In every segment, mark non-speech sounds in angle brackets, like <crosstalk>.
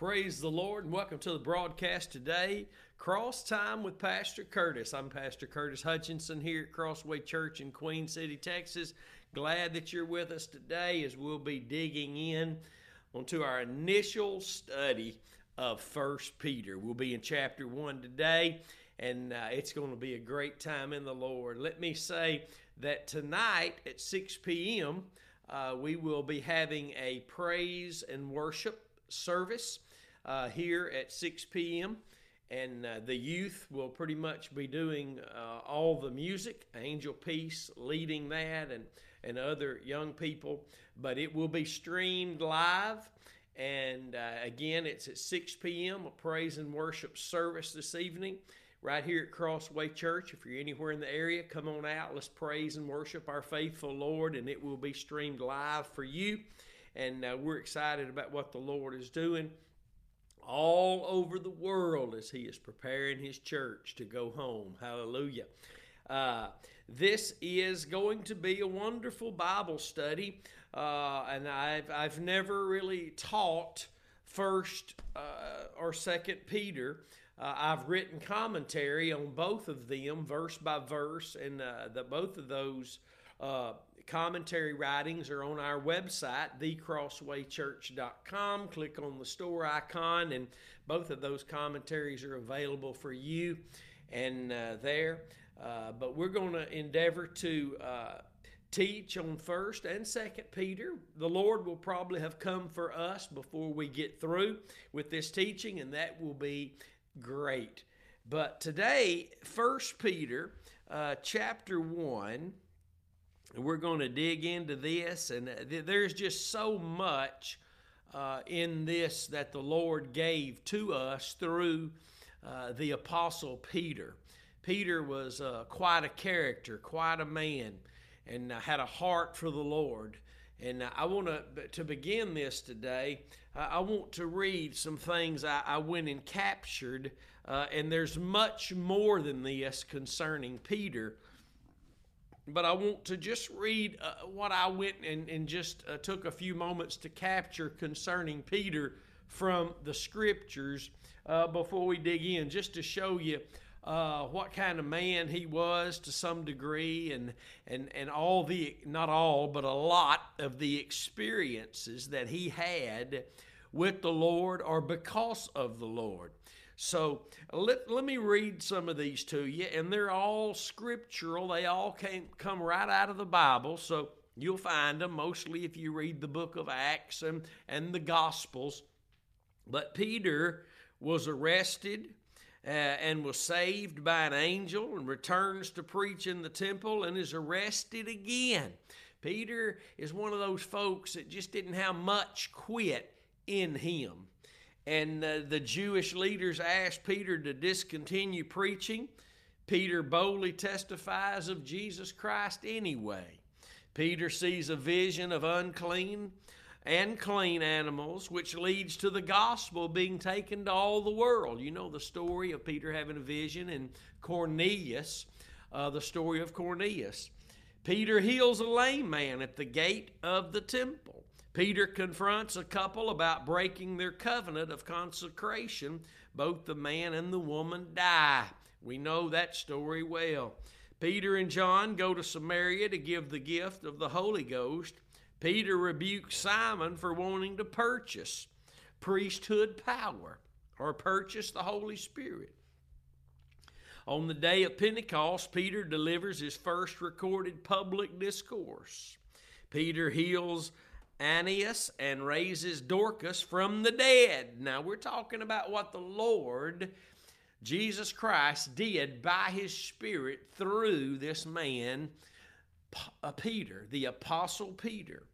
Praise the Lord and welcome to the broadcast today. Cross Time with Pastor Curtis. I'm Pastor Curtis Hutchinson here at Crossway Church in Queen City, Texas. Glad that you're with us today as we'll be digging in onto our initial study of First Peter. We'll be in chapter 1 today and uh, it's going to be a great time in the Lord. Let me say that tonight at 6 p.m., uh, we will be having a praise and worship service uh, here at 6 p.m. And uh, the youth will pretty much be doing uh, all the music, Angel Peace leading that, and, and other young people. But it will be streamed live. And uh, again, it's at 6 p.m., a praise and worship service this evening right here at Crossway Church. If you're anywhere in the area, come on out. Let's praise and worship our faithful Lord, and it will be streamed live for you. And uh, we're excited about what the Lord is doing all over the world as He is preparing His church to go home. Hallelujah. Uh, this is going to be a wonderful Bible study, uh, and I've, I've never really taught First uh, or Second Peter. Uh, I've written commentary on both of them, verse by verse, and uh, the, both of those uh, commentary writings are on our website, thecrosswaychurch.com. Click on the store icon, and both of those commentaries are available for you and uh, there. Uh, but we're going to endeavor to uh, teach on first and second peter the lord will probably have come for us before we get through with this teaching and that will be great but today first peter uh, chapter 1 we're going to dig into this, and uh, there's just so much uh, in this that the Lord gave to us through uh, the Apostle Peter. Peter was uh, quite a character, quite a man, and uh, had a heart for the Lord. And uh, I want to to begin this today. I want to read some things I, I went and captured, and there's much more than this concerning Peter but I want to just read uh, what I went and, and just uh, took a few moments to capture concerning Peter from the scriptures uh, before we dig in, just to show you uh, what kind of man he was to some degree, and and and all the not all, but a lot of the experiences that he had with the Lord or because of the Lord. So let, let me read some of these to you, and they're all scriptural. They all came, come right out of the Bible. So you'll find them mostly if you read the book of Acts and, and the Gospels. But Peter was arrested uh, and was saved by an angel and returns to preach in the temple and is arrested again. Peter is one of those folks that just didn't have much quit in him and uh, the Jewish leaders asked Peter to discontinue preaching. Peter boldly testifies of Jesus Christ anyway. Peter sees a vision of unclean and clean animals, which leads to the gospel being taken to all the world. You know the story of Peter having a vision and Cornelius, uh, the story of Cornelius. Peter heals a lame man at the gate of the temple. Peter confronts a couple about breaking their covenant of consecration. Both the man and the woman die. We know that story well. Peter and John go to Samaria to give the gift of the Holy Ghost. Peter rebukes Simon for wanting to purchase priesthood power or purchase the Holy Spirit. On the day of Pentecost, Peter delivers his first recorded public discourse. Peter heals Aeneas and raises Dorcas from the dead. Now, we're talking about what the Lord Jesus Christ did by his Spirit through this man, uh, Peter, the Apostle Peter.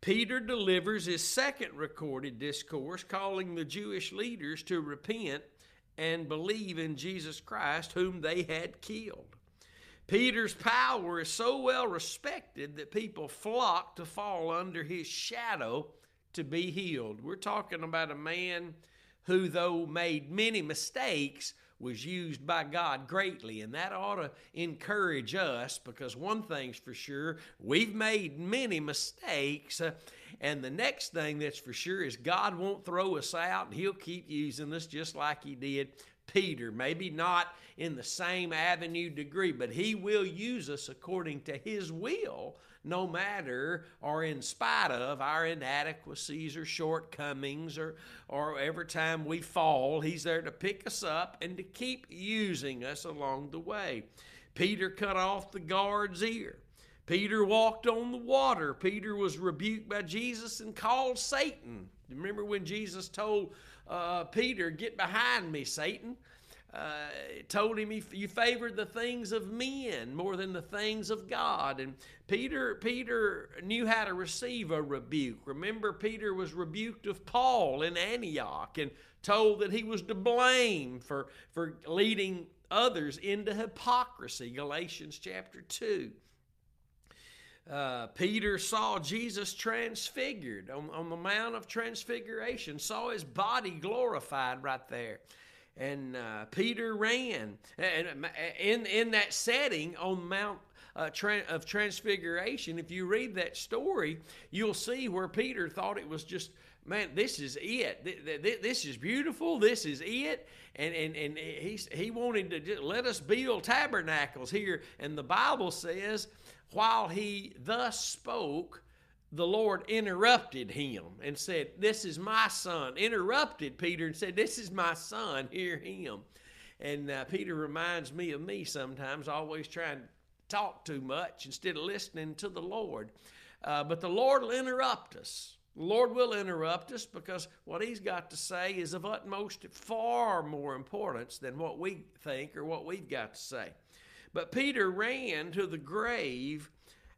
Peter delivers his second recorded discourse calling the Jewish leaders to repent and believe in Jesus Christ, whom they had killed. Peter's power is so well respected that people flock to fall under his shadow to be healed. We're talking about a man who, though made many mistakes, was used by God greatly, and that ought to encourage us because one thing's for sure we've made many mistakes. Uh, and the next thing that's for sure is God won't throw us out, and He'll keep using us just like He did Peter. Maybe not in the same avenue degree, but He will use us according to His will no matter or in spite of our inadequacies or shortcomings or, or every time we fall, He's there to pick us up and to keep using us along the way. Peter cut off the guard's ear. Peter walked on the water. Peter was rebuked by Jesus and called Satan. Remember when Jesus told uh, Peter, Get behind me, Satan? uh, told him you favored the things of men more than the things of God. And Peter, Peter knew how to receive a rebuke. Remember, Peter was rebuked of Paul in Antioch and told that he was to blame for, for leading others into hypocrisy. Galatians chapter 2. Uh, Peter saw Jesus transfigured on, on the Mount of Transfiguration, saw his body glorified right there and uh, Peter ran. And uh, in, in that setting on Mount uh, of Transfiguration, if you read that story, you'll see where Peter thought it was just, man, this is it. This is beautiful. This is it. And, and, and he, he wanted to just let us build tabernacles here. And the Bible says, while he thus spoke, the Lord interrupted him and said, This is my son. Interrupted Peter and said, This is my son, hear him. And uh, Peter reminds me of me sometimes, always trying to talk too much instead of listening to the Lord. Uh, but the Lord will interrupt us. The Lord will interrupt us because what He's got to say is of utmost, far more importance than what we think or what we've got to say. But Peter ran to the grave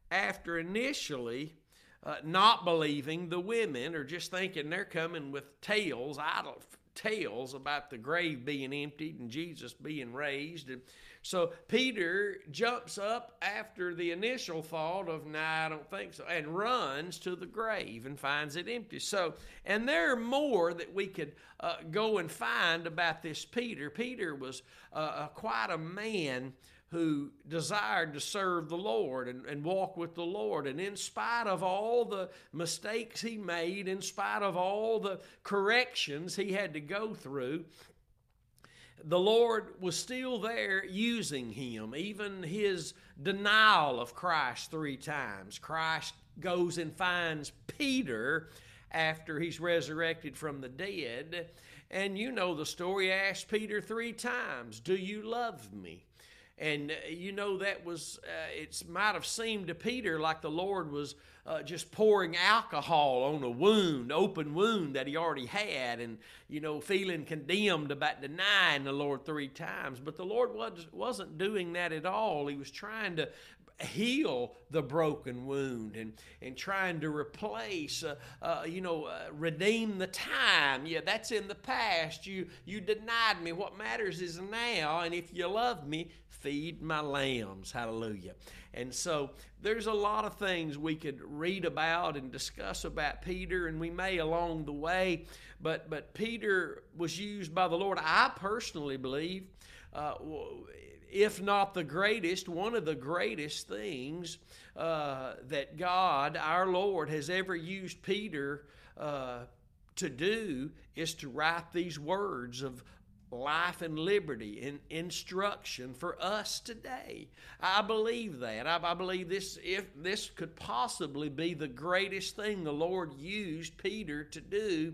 after initially uh, not believing the women or just thinking they're coming with tales, idle tales about the grave being emptied and Jesus being raised. And so Peter jumps up after the initial thought of, nah, I don't think so, and runs to the grave and finds it empty. So, and there are more that we could uh, go and find about this Peter. Peter was uh, quite a man who desired to serve the Lord and, and walk with the Lord. And in spite of all the mistakes he made, in spite of all the corrections he had to go through, the Lord was still there using him. Even his denial of Christ three times. Christ goes and finds Peter after he's resurrected from the dead. And you know the story, He asked Peter three times, Do you love me? And uh, you know, that was, uh, it might have seemed to Peter like the Lord was uh, just pouring alcohol on a wound, open wound that he already had, and, you know, feeling condemned about denying the Lord three times. But the Lord was, wasn't doing that at all. He was trying to heal the broken wound and, and trying to replace, uh, uh, you know, uh, redeem the time. Yeah, that's in the past. You, you denied me. What matters is now. And if you love me, feed my lambs. Hallelujah. And so there's a lot of things we could read about and discuss about Peter, and we may along the way. But, but Peter was used by the Lord. I personally believe, uh, if not the greatest, one of the greatest things uh, that God, our Lord, has ever used Peter uh, to do is to write these words of, life and liberty and instruction for us today. I believe that. I, I, believe this if this could possibly be the greatest thing the Lord used Peter to do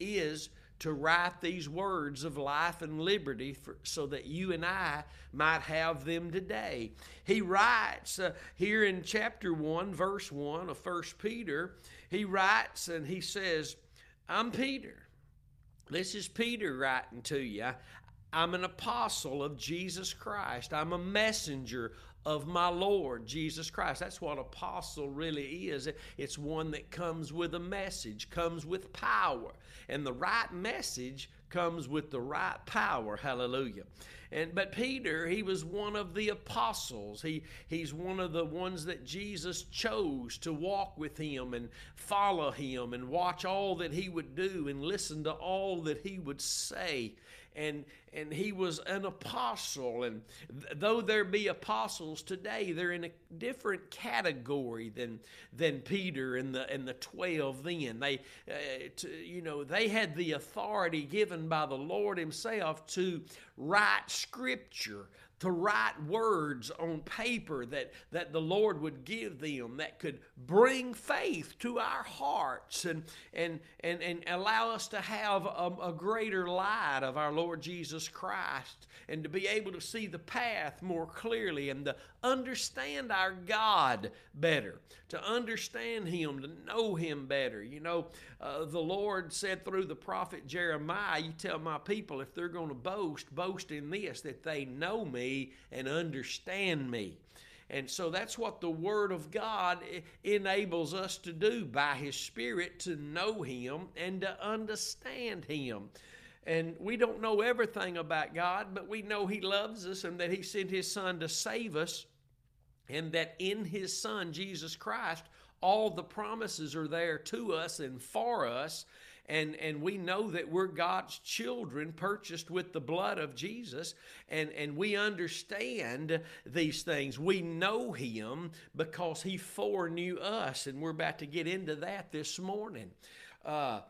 is to write these words of life and liberty for, so that you and I might have them today. He writes uh, here in chapter 1 verse 1 of 1 Peter, he writes and he says, "I'm Peter this is Peter writing to you. I'm an apostle of Jesus Christ. I'm a messenger of my Lord Jesus Christ. That's what apostle really is. It's one that comes with a message, comes with power. And the right message comes with the right power. Hallelujah. And but Peter, he was one of the apostles. He he's one of the ones that Jesus chose to walk with him and follow him and watch all that he would do and listen to all that he would say. And and he was an apostle. And th- though there be apostles today, they're in a different category than than Peter and the and the twelve. Then they, uh, to, you know, they had the authority given by the Lord Himself to write Scripture to write words on paper that, that the Lord would give them that could bring faith to our hearts and, and, and, and allow us to have a, a greater light of our Lord Jesus Christ and to be able to see the path more clearly and to understand our God better, to understand Him, to know Him better. You know, uh, the Lord said through the prophet Jeremiah, You tell my people if they're going to boast, boast in this, that they know me and understand me. And so that's what the Word of God enables us to do by His Spirit to know Him and to understand Him. And we don't know everything about God, but we know He loves us and that He sent His Son to save us, and that in His Son, Jesus Christ, all the promises are there to us and for us. And, and we know that we're God's children purchased with the blood of Jesus, and, and we understand these things. We know Him because He foreknew us, and we're about to get into that this morning. Uh,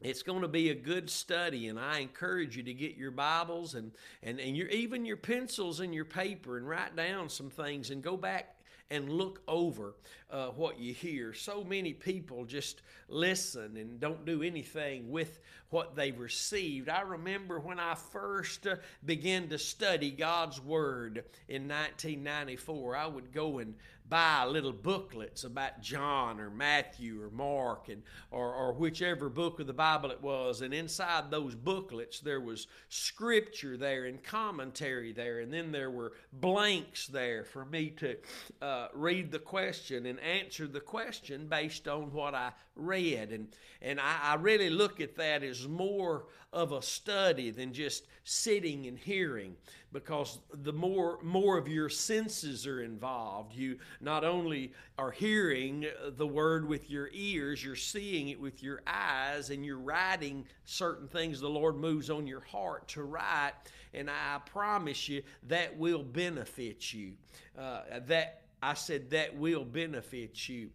it's going to be a good study and i encourage you to get your bibles and, and, and your, even your pencils and your paper and write down some things and go back and look over uh, what you hear. So many people just listen and don't do anything with what they've received. I remember when I first uh, began to study God's Word in 1994, I would go and buy little booklets about John or Matthew or Mark and or, or whichever book of the Bible it was. And inside those booklets there was scripture there and commentary there, and then there were blanks there for me to uh, read the question and answer the question based on what I read. And and I, I really look at that as more of a study than just sitting and hearing because the more more of your senses are involved you not only are hearing the word with your ears you're seeing it with your eyes and you're writing certain things the lord moves on your heart to write and i promise you that will benefit you. Uh, that i said that will benefit you.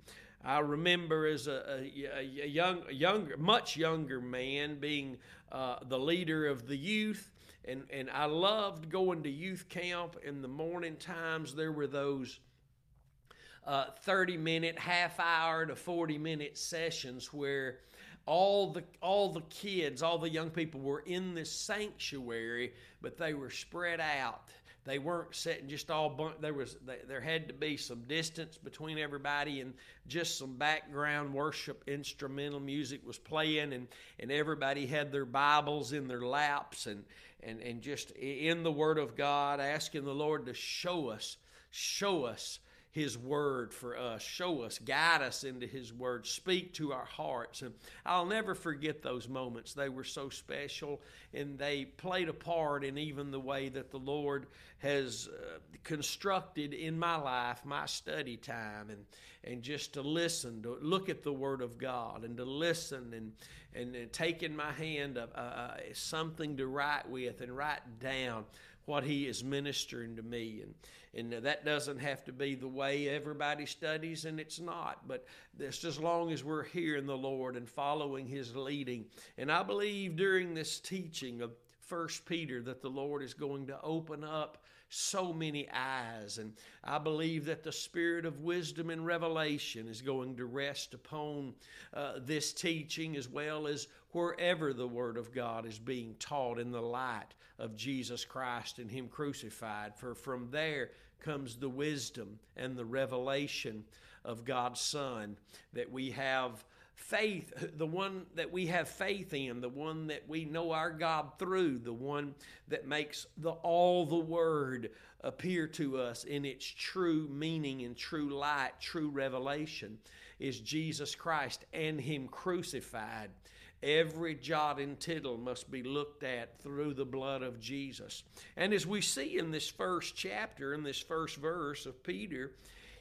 I remember as a, a, a young, younger, much younger man being uh, the leader of the youth, and and I loved going to youth camp in the morning times. There were those. Uh, 30 minute, half hour to 40 minute sessions where all the all the kids, all the young people were in this sanctuary, but they were spread out they weren't sitting just all bunk. There was there had to be some distance between everybody, and just some background worship instrumental music was playing, and and everybody had their Bibles in their laps, and and and just in the Word of God, asking the Lord to show us, show us his Word for us. Show us, guide us into His Word, speak to our hearts. And I'll never forget those moments. They were so special and they played a part in even the way that the Lord has uh, constructed in my life my study time and, and just to listen, to look at the Word of God and to listen and, and, and take in my hand uh, uh, something to write with and write down what He is ministering to me. And, and that doesn't have to be the way everybody studies, and it's not. But just as long as we're here in the Lord and following His leading. And I believe during this teaching of First Peter that the Lord is going to open up so many eyes. And I believe that the spirit of wisdom and revelation is going to rest upon uh, this teaching as well as wherever the Word of God is being taught in the light of Jesus Christ and Him crucified. For from there comes the wisdom and the revelation of God's Son that we have faith, the one that we have faith in, the one that we know our God through, the one that makes the all the word appear to us in its true meaning and true light, true revelation is Jesus Christ and him crucified. Every jot and tittle must be looked at through the blood of Jesus. And as we see in this first chapter, in this first verse of Peter,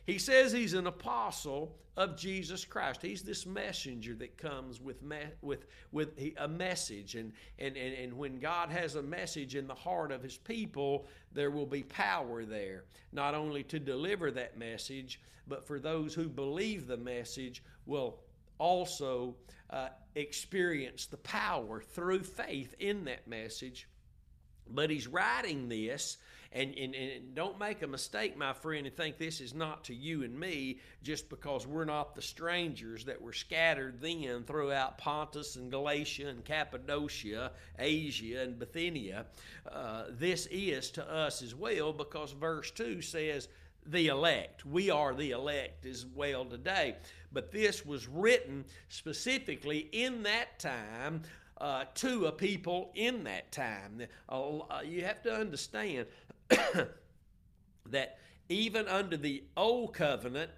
He says he's an apostle of Jesus Christ. He's this messenger that comes with me, with with a message, and, and and and when God has a message in the heart of His people, there will be power there, not only to deliver that message, but for those who believe the message will also uh, experience the power through faith in that message. But he's writing this and, and, and don't make a mistake, my friend, and think this is not to you and me just because we're not the strangers that were scattered then throughout Pontus and Galatia and Cappadocia, Asia and Bithynia. Uh, this is to us as well because verse 2 says, the elect. We are the elect as well today. But this was written specifically in that time uh, to a people in that time. Uh, you have to understand <coughs> that even under the old covenant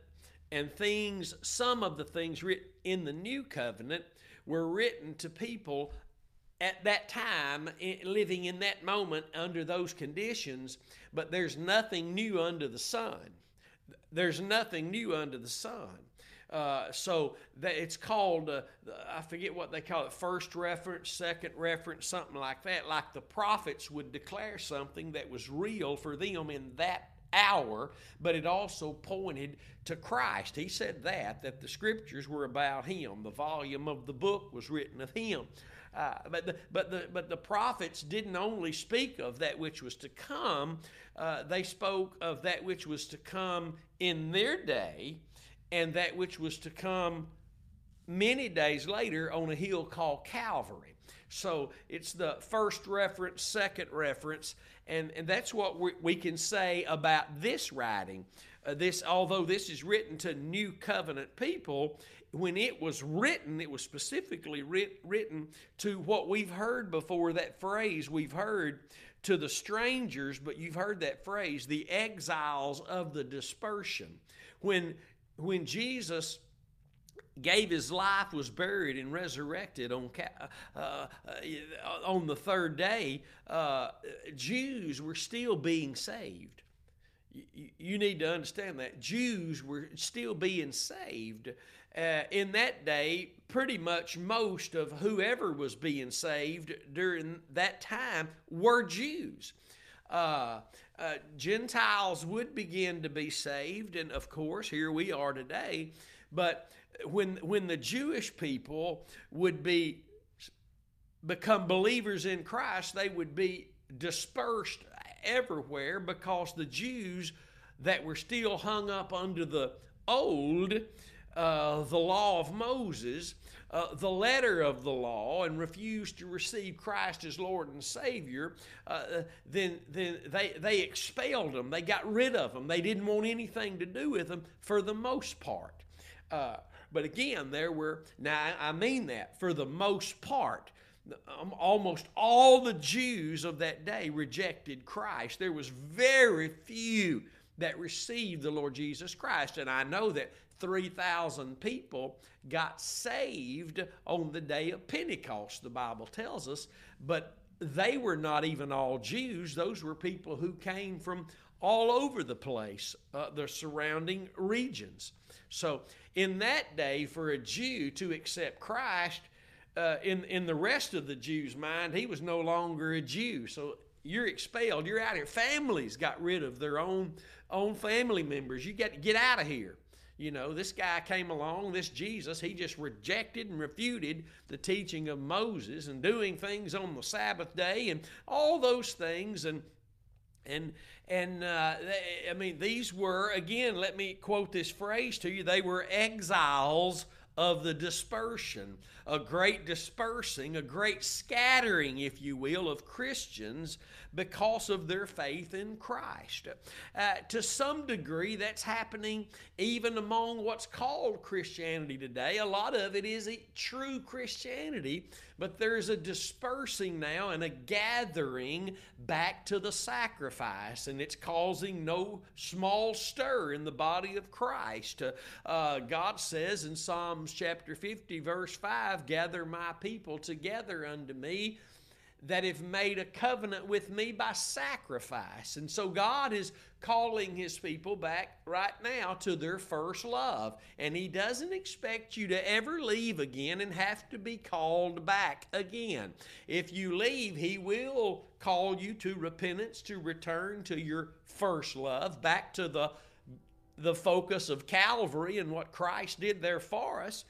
and things, some of the things written in the new covenant were written to people at that time, living in that moment under those conditions, but there's nothing new under the sun. There's nothing new under the sun. Uh, so that it's called, uh, I forget what they call it, first reference, second reference, something like that. Like the prophets would declare something that was real for them in that hour, but it also pointed to Christ. He said that, that the scriptures were about Him. The volume of the book was written of Him. Uh, but, the, but, the, but the prophets didn't only speak of that which was to come, uh, they spoke of that which was to come in their day and that which was to come many days later on a hill called Calvary. So it's the first reference, second reference, and, and that's what we, we can say about this writing. Uh, this, although this is written to new covenant people, when it was written, it was specifically writ, written to what we've heard before. That phrase we've heard to the strangers, but you've heard that phrase, the exiles of the dispersion. When when Jesus gave his life, was buried, and resurrected on uh, uh, on the third day, uh, Jews were still being saved. You, need to understand that Jews were still being saved. Uh, in that day, pretty much most of whoever was being saved during that time were Jews. Uh, uh, Gentiles would begin to be saved, and of course, here we are today. But when when the Jewish people would be become believers in Christ, they would be dispersed everywhere because the Jews that were still hung up under the old, uh, the law of Moses, uh, the letter of the law and refused to receive Christ as Lord and Savior, uh, then, then they, they expelled them. They got rid of them. They didn't want anything to do with them for the most part. Uh, but again, there were, now I mean that, for the most part, almost all the Jews of that day rejected Christ. There was very few that received the Lord Jesus Christ. And I know that 3,000 people got saved on the day of Pentecost, the Bible tells us, but they were not even all Jews. Those were people who came from all over the place, uh, the surrounding regions. So, in that day, for a Jew to accept Christ, uh, in, in the rest of the Jews' mind, he was no longer a Jew. So, you're expelled. You're out here. Families got rid of their own own family members. You got to get out of here. You know, this guy came along, this Jesus, he just rejected and refuted the teaching of Moses and doing things on the Sabbath day and all those things. And and and uh, they, I mean, these were again. Let me quote this phrase to you. They were exiles of the dispersion, a great dispersing, a great scattering, if you will, of Christians because of their faith in Christ. Uh, to some degree, that's happening even among what's called Christianity today. A lot of it is true Christianity, but there's a dispersing now and a gathering back to the sacrifice, and it's causing no small stir in the body of Christ. Uh, God says in Psalms chapter 50, verse 5, Gather my people together unto me that have made a covenant with me by sacrifice. And so God is calling his people back right now to their first love. And he doesn't expect you to ever leave again and have to be called back again. If you leave, he will call you to repentance, to return to your first love, back to the the focus of Calvary and what Christ did there for us,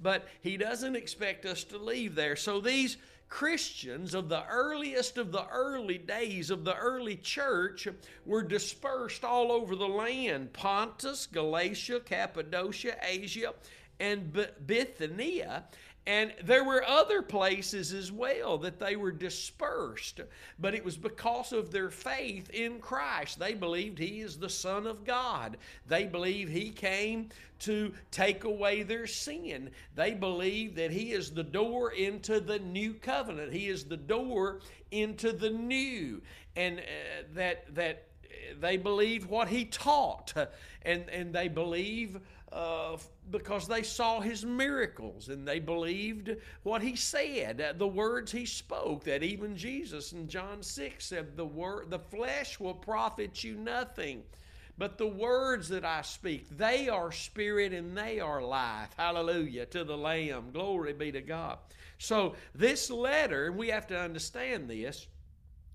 but He doesn't expect us to leave there. So these Christians of the earliest of the early days of the early church were dispersed all over the land Pontus, Galatia, Cappadocia, Asia, and Bithynia. And there were other places as well that they were dispersed, but it was because of their faith in Christ. They believed He is the Son of God. They believe He came to take away their sin. They believe that He is the door into the new covenant. He is the door into the new, and uh, that that they believe what He taught, and and they believe uh, because they saw his miracles and they believed what he said, uh, the words he spoke. That even Jesus in John 6 said, The, word, the flesh will profit you nothing. But the words that I speak, they are spirit and they are life. Hallelujah to the Lamb. Glory be to God. So, this letter, and we have to understand this,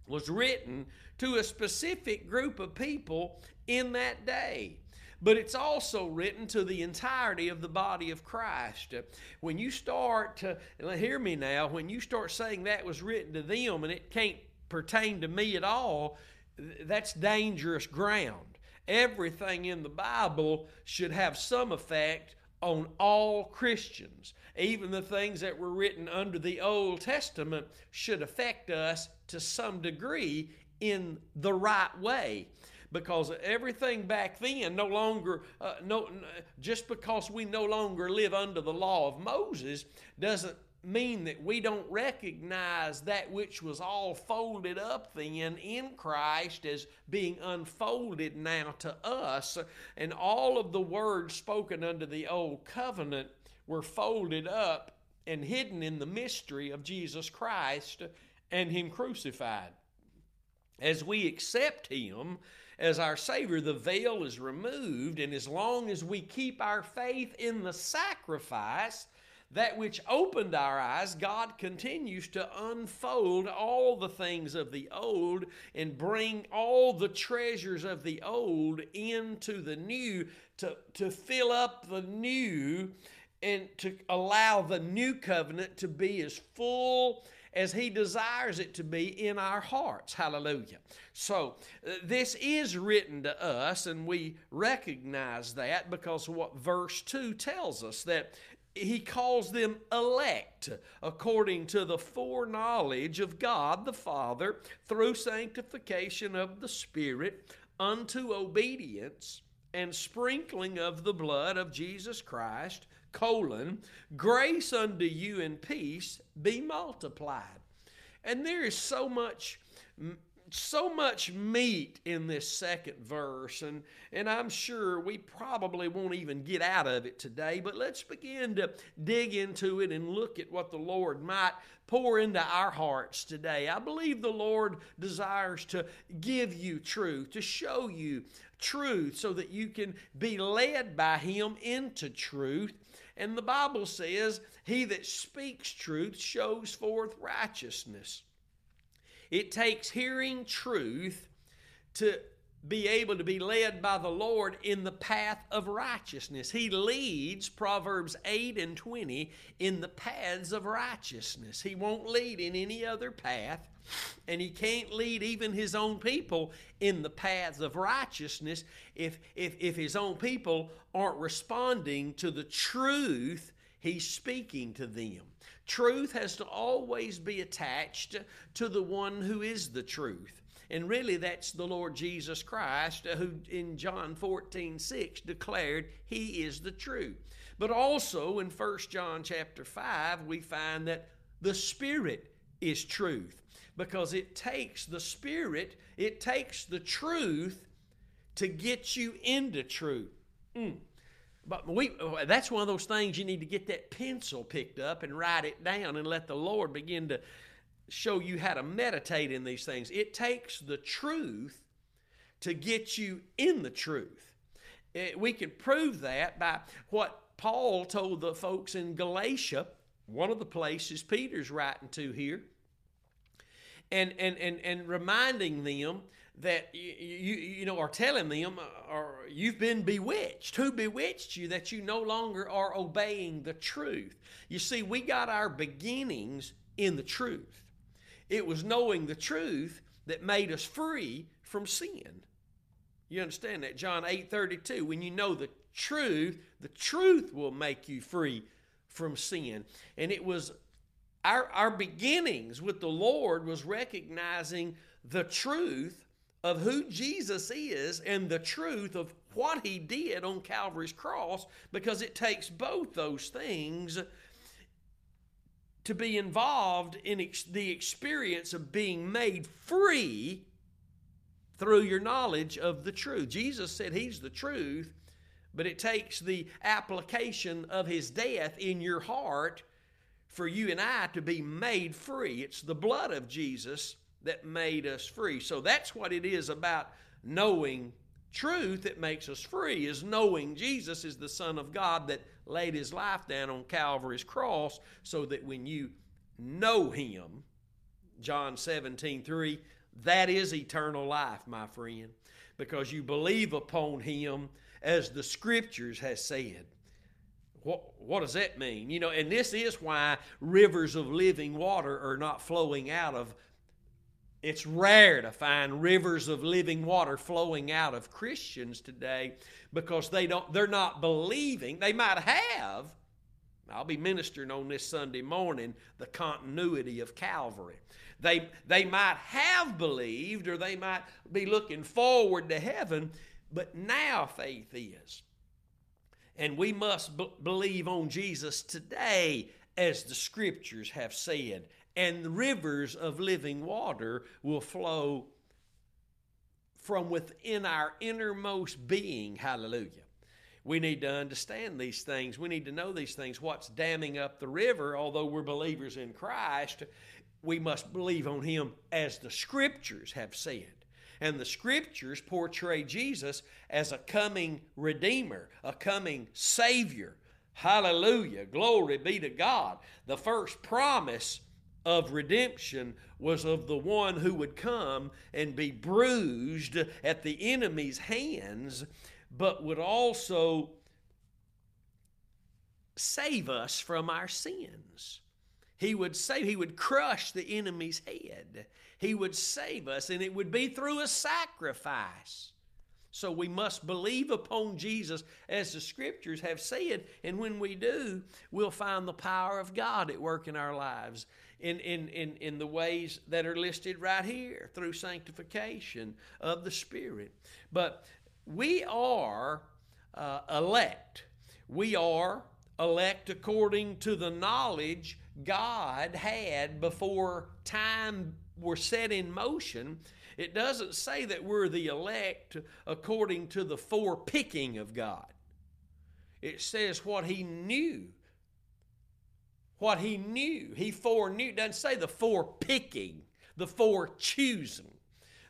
was written to a specific group of people in that day but it's also written to the entirety of the body of Christ. Uh, when you start to, hear me now, when you start saying that was written to them and it can't pertain to me at all, that's dangerous ground. Everything in the Bible should have some effect on all Christians. Even the things that were written under the Old Testament should affect us to some degree in the right way because everything back then no longer uh, no just because we no longer live under the law of Moses doesn't mean that we don't recognize that which was all folded up then in Christ as being unfolded now to us. And all of the words spoken under the old covenant were folded up and hidden in the mystery of Jesus Christ and him crucified. As we accept him as our Savior, the veil is removed, and as long as we keep our faith in the sacrifice, that which opened our eyes, God continues to unfold all the things of the old and bring all the treasures of the old into the new to, to fill up the new and to allow the new covenant to be as full as He desires it to be in our hearts. Hallelujah. So, uh, this is written to us, and we recognize that because what verse 2 tells us that he calls them elect according to the foreknowledge of God the Father through sanctification of the Spirit unto obedience and sprinkling of the blood of Jesus Christ colon, grace unto you and peace be multiplied. And there is so much so much meat in this second verse, and, and I'm sure we probably won't even get out of it today, but let's begin to dig into it and look at what the Lord might pour into our hearts today. I believe the Lord desires to give you truth, to show you truth, so that you can be led by Him into truth and the Bible says, He that speaks truth shows forth righteousness. It takes hearing truth to be able to be led by the Lord in the path of righteousness. He leads, Proverbs 8 and 20, in the paths of righteousness. He won't lead in any other path, and he can't lead even his own people in the paths of righteousness if, if, if his own people aren't responding to the truth he's speaking to them. Truth has to always be attached to the one who is the truth. And really, that's the Lord Jesus Christ, uh, who in John 14, 6 declared he is the truth. But also in 1 John chapter 5, we find that the Spirit is truth because it takes the Spirit, it takes the truth to get you into truth. Mm. But we, that's one of those things you need to get that pencil picked up and write it down and let the Lord begin to show you how to meditate in these things. It takes the truth to get you in the truth. It, we can prove that by what Paul told the folks in Galatia, one of the places Peter's writing to here, and, and, and, and reminding them that you, you, you know, are telling them, uh, or you've been bewitched. Who bewitched you that you no longer are obeying the truth? You see, we got our beginnings in the truth. It was knowing the truth that made us free from sin. You understand that? John 8 32. When you know the truth, the truth will make you free from sin. And it was our, our beginnings with the Lord was recognizing the truth of who Jesus is and the truth of what he did on Calvary's cross because it takes both those things to be involved in ex- the experience of being made free through your knowledge of the truth. Jesus said he's the truth, but it takes the application of his death in your heart for you and I to be made free. It's the blood of Jesus that made us free. So that's what it is about knowing truth that makes us free is knowing Jesus is the Son of God that laid his life down on Calvary's cross so that when you know him, John 17, 3, that is eternal life, my friend, because you believe upon him as the scriptures has said. What, what does that mean? You know, and this is why rivers of living water are not flowing out of it's rare to find rivers of living water flowing out of Christians today because they don't they're not believing. They might have I'll be ministering on this Sunday morning the continuity of Calvary. They, they might have believed or they might be looking forward to heaven, but now faith is. And we must b- believe on Jesus today as the scriptures have said and rivers of living water will flow from within our innermost being. Hallelujah. We need to understand these things. We need to know these things. What's damming up the river, although we're believers in Christ, we must believe on Him as the Scriptures have said. And the Scriptures portray Jesus as a coming Redeemer, a coming Savior. Hallelujah. Glory be to God. The first promise of redemption was of the one who would come and be bruised at the enemy's hands, but would also save us from our sins. He would save, he would crush the enemy's head. He would save us, and it would be through a sacrifice. So we must believe upon Jesus as the scriptures have said, and when we do, we'll find the power of God at work in our lives in, in, in, in the ways that are listed right here through sanctification of the Spirit. But we are uh, elect. We are elect according to the knowledge God had before time were set in motion. It doesn't say that we're the elect according to the forepicking of God. It says what He knew what he knew. He foreknew. It doesn't say the forepicking, the forechoosing,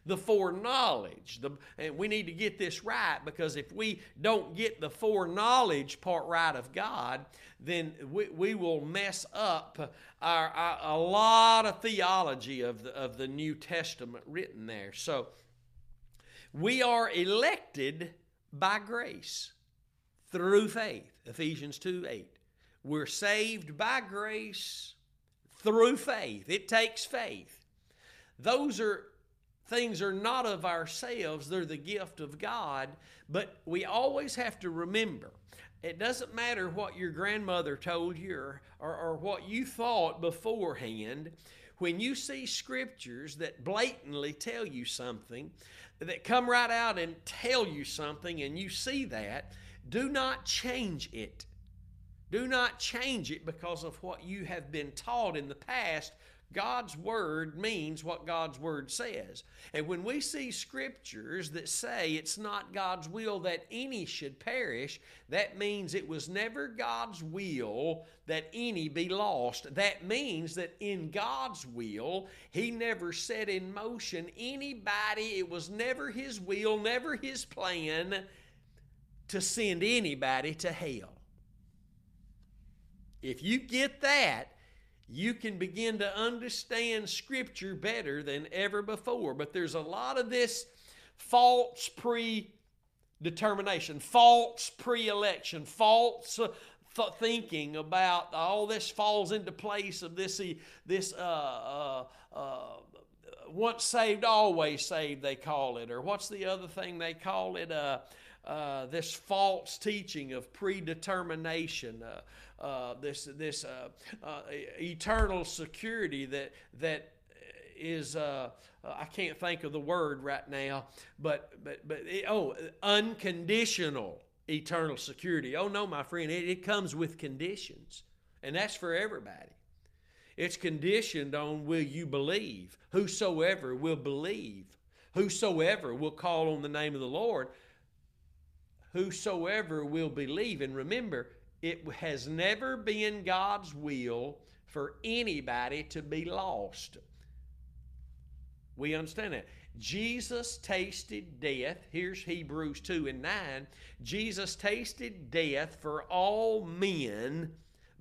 the foreknowledge. The, and we need to get this right because if we don't get the foreknowledge part right of God, then we, we will mess up our, our, a lot of theology of the, of the New Testament written there. So we are elected by grace through faith. Ephesians 2 8. We're saved by grace through faith. It takes faith. Those are things are not of ourselves, they're the gift of God, but we always have to remember it doesn't matter what your grandmother told you or, or, or, what you thought beforehand. When you see scriptures that blatantly tell you something, that come right out and tell you something, and you see that, do not change it. Do not change it because of what you have been taught in the past God's word means what God's word says. And when we see scriptures that say it's not God's will that any should perish, that means it was never God's will that any be lost. That means that in God's will, He never set in motion anybody, it was never His will, never His plan to send anybody to hell. If you get that, you can begin to understand Scripture better than ever before. But there's a lot of this false predetermination, false pre election, false uh, th- thinking about all this falls into place of this, this uh, uh, uh, once saved, always saved, they call it. Or what's the other thing they call it? Uh, uh, this false teaching of predetermination. Uh, uh, this this uh, uh, eternal security that that is uh, I can't think of the word right now, but but but oh, unconditional eternal security. Oh no, my friend, it, it comes with conditions, and that's for everybody. It's conditioned on will you believe? Whosoever will believe, whosoever will call on the name of the Lord, whosoever will believe. And remember, it has never been God's will for anybody to be lost. We understand that. Jesus tasted death. Here's Hebrews 2 and 9. Jesus tasted death for all men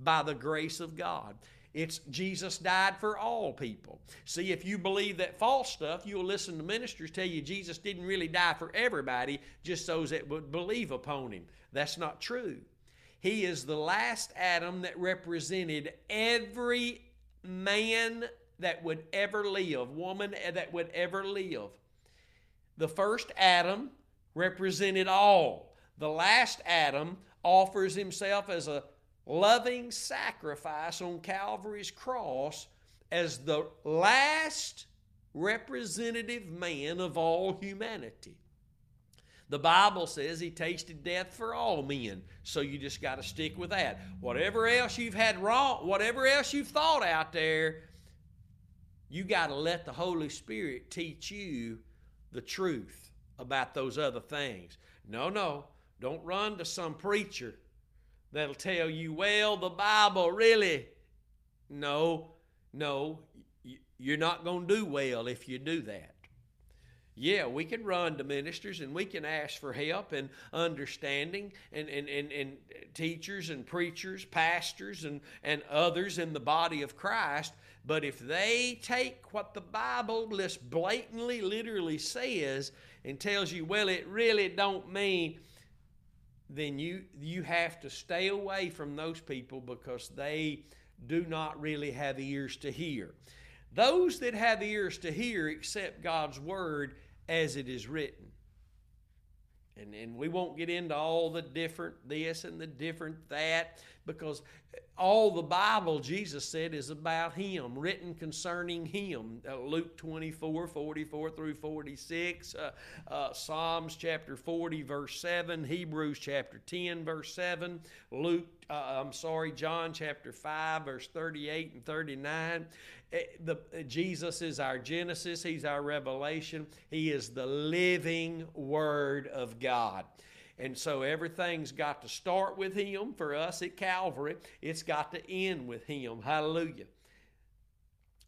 by the grace of God. It's Jesus died for all people. See, if you believe that false stuff, you'll listen to ministers tell you Jesus didn't really die for everybody, just those that would believe upon him. That's not true. He is the last Adam that represented every man that would ever live, woman that would ever live. The first Adam represented all. The last Adam offers himself as a loving sacrifice on Calvary's cross as the last representative man of all humanity. The Bible says he tasted death for all men. So you just got to stick with that. Whatever else you've had wrong, whatever else you've thought out there, you got to let the Holy Spirit teach you the truth about those other things. No, no. Don't run to some preacher that'll tell you, well, the Bible really. No, no. You're not going to do well if you do that. Yeah, we can run to ministers and we can ask for help and understanding and, and, and, and teachers and preachers, pastors and, and others in the body of Christ. But if they take what the Bible just blatantly, literally says and tells you, well, it really don't mean, then you you have to stay away from those people because they do not really have ears to hear. Those that have ears to hear accept God's word as it is written. And, and we won't get into all the different this and the different that because all the Bible, Jesus said, is about Him, written concerning Him. Uh, Luke 24, 44 through 46, uh, uh, Psalms chapter 40, verse 7, Hebrews chapter 10, verse 7, Luke, uh, I'm sorry, John chapter 5, verse 38 and 39. Eh, the, eh, Jesus is our Genesis, He's our revelation, He is the living Word of God. And so everything's got to start with Him for us at Calvary. It's got to end with Him. Hallelujah.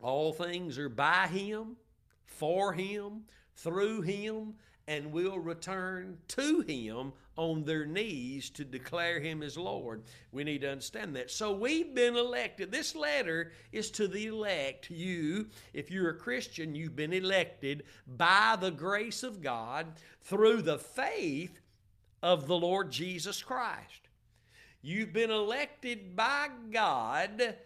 All things are by Him, for Him, through Him, and will return to Him on their knees to declare Him as Lord. We need to understand that. So we've been elected. This letter is to the elect. You, if you're a Christian, you've been elected by the grace of God through the faith of the Lord Jesus Christ. You've been elected by God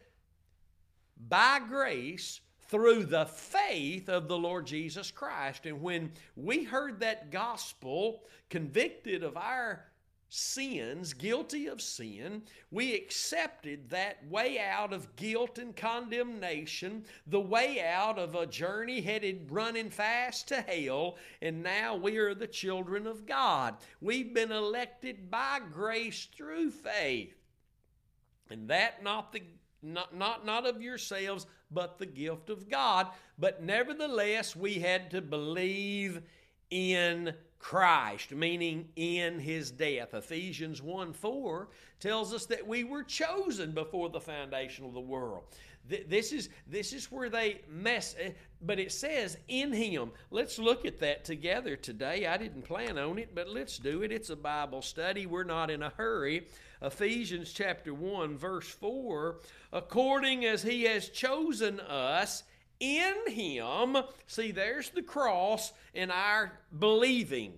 by grace through the faith of the Lord Jesus Christ. And when we heard that gospel, convicted of our sins, guilty of sin, we accepted that way out of guilt and condemnation, the way out of a journey headed running fast to hell, and now we are the children of God. We've been elected by grace through faith. And that not the not, not, not of yourselves, but the gift of God. But nevertheless, we had to believe in Christ, meaning in his death. Ephesians 1 4 tells us that we were chosen before the foundation of the world. This is, this is where they mess, eh, but it says in him. Let's look at that together today. I didn't plan on it, but let's do it. It's a Bible study. We're not in a hurry. Ephesians chapter 1, verse 4 according as he has chosen us in him. See, there's the cross in our believing.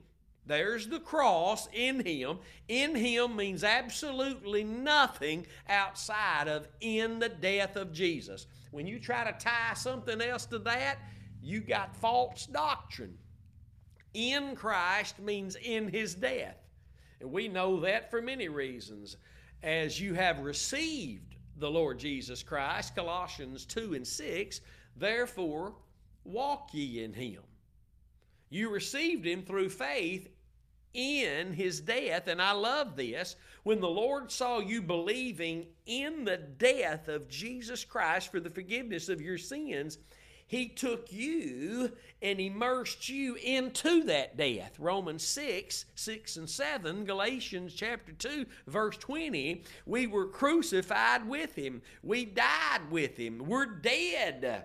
There's the cross in him. In him means absolutely nothing outside of in the death of Jesus. When you try to tie something else to that, you got false doctrine. In Christ means in his death. And we know that for many reasons. As you have received the Lord Jesus Christ, Colossians 2 and 6, therefore walk ye in him. You received him through faith in his death. And I love this. When the Lord saw you believing in the death of Jesus Christ for the forgiveness of your sins, he took you and immersed you into that death. Romans 6, 6 and 7, Galatians chapter 2, verse 20. We were crucified with him. We died with him. We're dead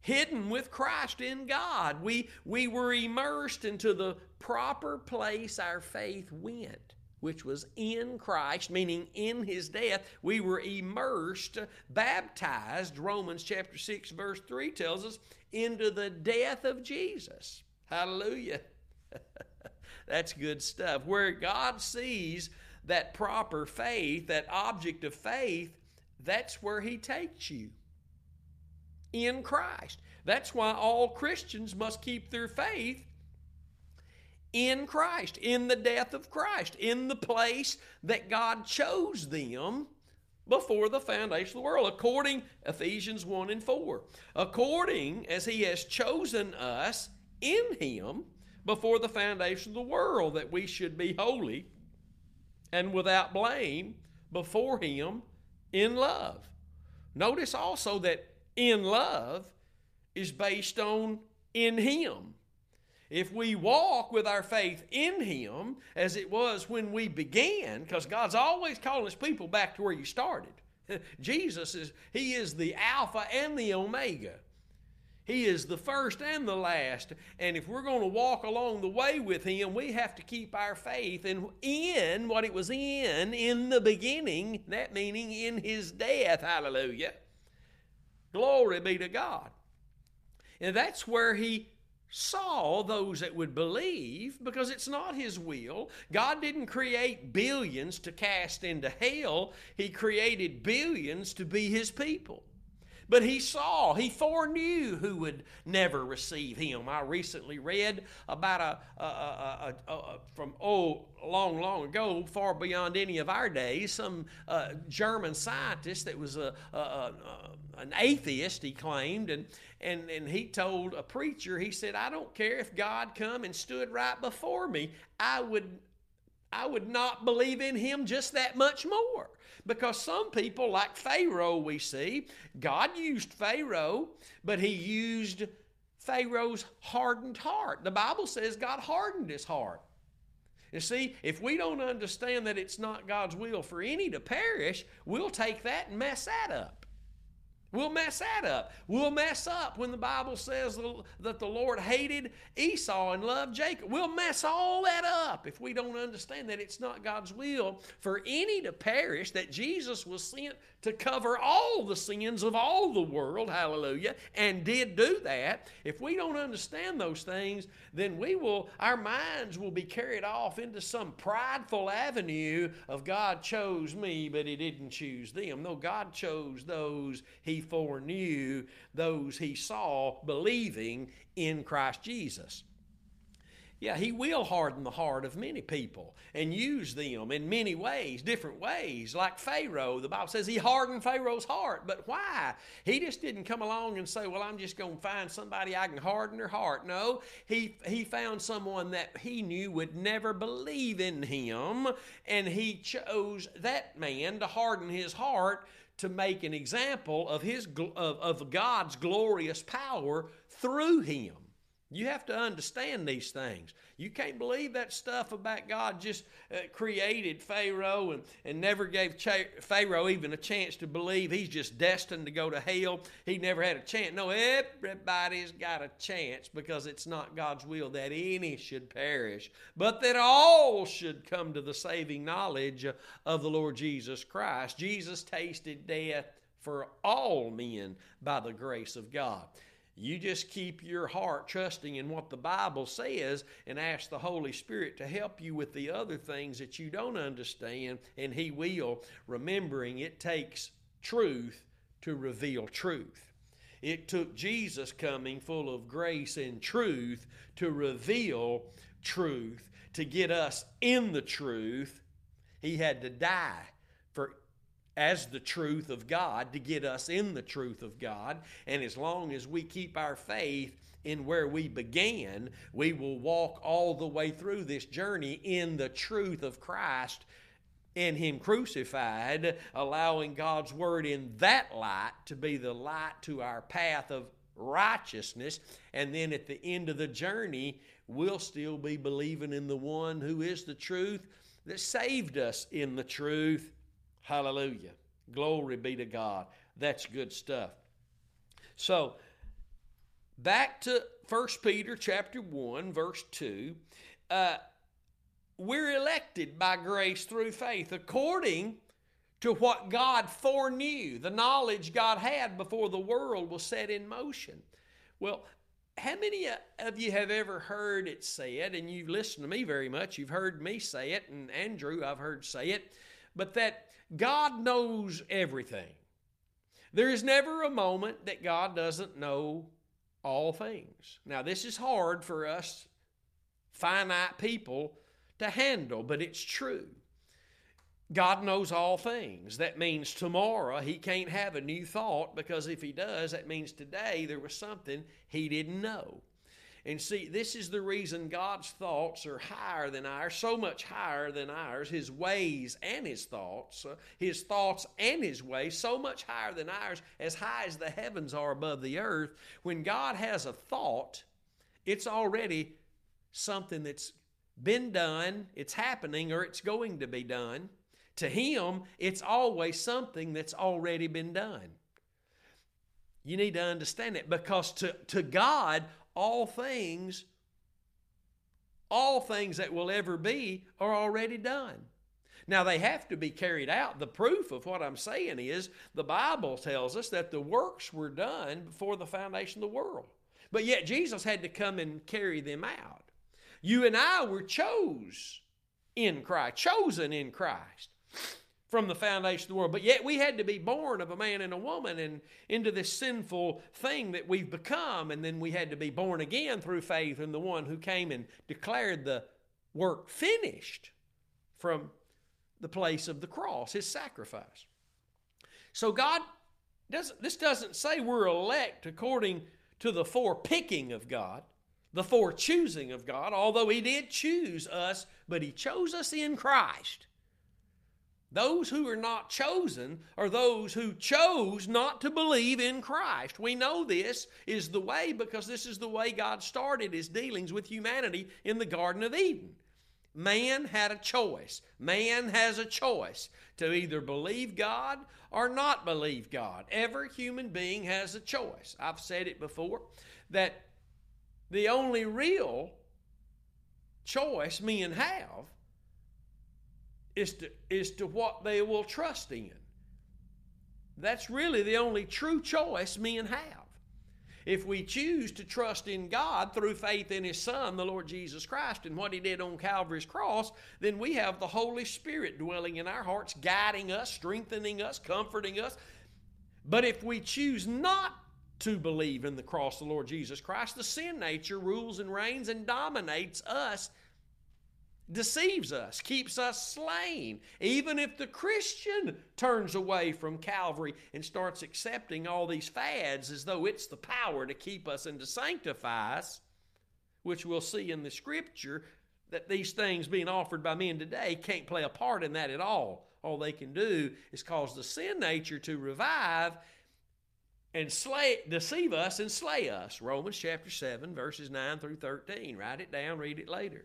hidden with Christ in God. We, we were immersed into the proper place our faith went, which was in Christ, meaning in his death. We were immersed, baptized, Romans chapter 6, verse 3 tells us, into the death of Jesus. Hallelujah. <laughs> That's good stuff. Where God sees that proper faith, that object of faith, that's where He takes you in Christ. That's why all Christians must keep their faith in Christ, in the death of Christ, in the place that God chose them before the foundation of the world, according Ephesians 1 and 4. According as he has chosen us in him before the foundation of the world, that we should be holy and without blame before him in love. Notice also that in love is based on in him. If we walk with our faith in Him as it was when we began, because God's always calling His people back to where you started. <laughs> Jesus is, He is the Alpha and the Omega. He is the first and the last. And if we're going to walk along the way with Him, we have to keep our faith in, in what it was in, in the beginning, that meaning in His death. Hallelujah. Glory be to God. And that's where He saw those that would believe because it's not his will. God didn't create billions to cast into hell, he created billions to be his people. But he saw, he foreknew who would never receive him. I recently read about a, a, a, a from oh long, long ago, far beyond any of our days, some uh, German scientist that was a, an atheist, he claimed, and and, and he told a preacher, he said, I don't care if God come and stood right before me, I would I would not believe in him just that much more. Because some people, like Pharaoh, we see, God used Pharaoh, but he used Pharaoh's hardened heart. The Bible says God hardened his heart. You see, if we don't understand that it's not God's will for any to perish, we'll take that and mess that up. We'll mess that up. We'll mess up when the Bible says that the Lord hated Esau and loved Jacob. We'll mess all that up if we don't understand that it's not God's will for any to perish, that Jesus was sent to cover all the sins of all the world, hallelujah, and did do that. If we don't understand those things, then we will, our minds will be carried off into some prideful avenue of God chose me, but He didn't choose them. No, God chose those He foreknew, those He saw believing in Christ Jesus. Yeah, he will harden the heart of many people and use them in many ways, different ways. Like Pharaoh, the Bible says he hardened Pharaoh's heart. But why? He just didn't come along and say, Well, I'm just going to find somebody I can harden their heart. No, he, he found someone that he knew would never believe in him, and he chose that man to harden his heart to make an example of his of, of God's glorious power through him. You have to understand these things. You can't believe that stuff about God just uh, created Pharaoh and, and never gave Ch- Pharaoh even a chance to believe he's just destined to go to hell. He never had a chance. No, everybody's got a chance because it's not God's will that any should perish, but that all should come to the saving knowledge of the Lord Jesus Christ. Jesus tasted death for all men by the grace of God. You just keep your heart trusting in what the Bible says and ask the Holy Spirit to help you with the other things that you don't understand, and He will, remembering it takes truth to reveal truth. It took Jesus coming full of grace and truth to reveal truth, to get us in the truth. He had to die as the truth of God to get us in the truth of God. And as long as we keep our faith in where we began, we will walk all the way through this journey in the truth of Christ and Him crucified, allowing God's Word in that light to be the light to our path of righteousness. And then at the end of the journey, we'll still be believing in the one who is the truth that saved us in the truth Hallelujah. Glory be to God. That's good stuff. So, back to 1 Peter chapter 1, verse 2. Uh, we're elected by grace through faith according to what God foreknew, the knowledge God had before the world was set in motion. Well, how many of you have ever heard it said, and you've listened to me very much, you've heard me say it, and Andrew, I've heard say it, but that God knows everything. There is never a moment that God doesn't know all things. Now, this is hard for us finite people to handle, but it's true. God knows all things. That means tomorrow he can't have a new thought because if he does, that means today there was something he didn't know. And see, this is the reason God's thoughts are higher than ours, so much higher than ours. His ways and his thoughts, uh, his thoughts and his ways, so much higher than ours, as high as the heavens are above the earth. When God has a thought, it's already something that's been done, it's happening, or it's going to be done. To Him, it's always something that's already been done. You need to understand it because to, to God, all things, all things that will ever be are already done. Now, they have to be carried out. The proof of what I'm saying is the Bible tells us that the works were done before the foundation of the world. But yet, Jesus had to come and carry them out. You and I were chose in Christ, chosen in Christ from the foundation of the world. But yet we had to be born of a man and a woman and into this sinful thing that we've become. And then we had to be born again through faith in the one who came and declared the work finished from the place of the cross, his sacrifice. So God doesn't this doesn't say we're elect according to the forepicking of God, the forechoosing of God, although he did choose us, but he chose us in Christ. Those who are not chosen are those who chose not to believe in Christ. We know this is the way because this is the way God started his dealings with humanity in the Garden of Eden. Man had a choice. Man has a choice to either believe God or not believe God. Every human being has a choice. I've said it before that the only real choice men have is to, is to what they will trust in. That's really the only true choice men have. If we choose to trust in God through faith in His Son, the Lord Jesus Christ, and what He did on Calvary's cross, then we have the Holy Spirit dwelling in our hearts, guiding us, strengthening us, comforting us. But if we choose not to believe in the cross of the Lord Jesus Christ, the sin nature rules and reigns and dominates us deceives us, keeps us slain. Even if the Christian turns away from Calvary and starts accepting all these fads as though it's the power to keep us and to sanctify us, which we'll see in the scripture that these things being offered by men today can't play a part in that at all. all they can do is cause the sin nature to revive and slay, deceive us and slay us. Romans chapter 7, verses 9 through 13. Write it down, read it later.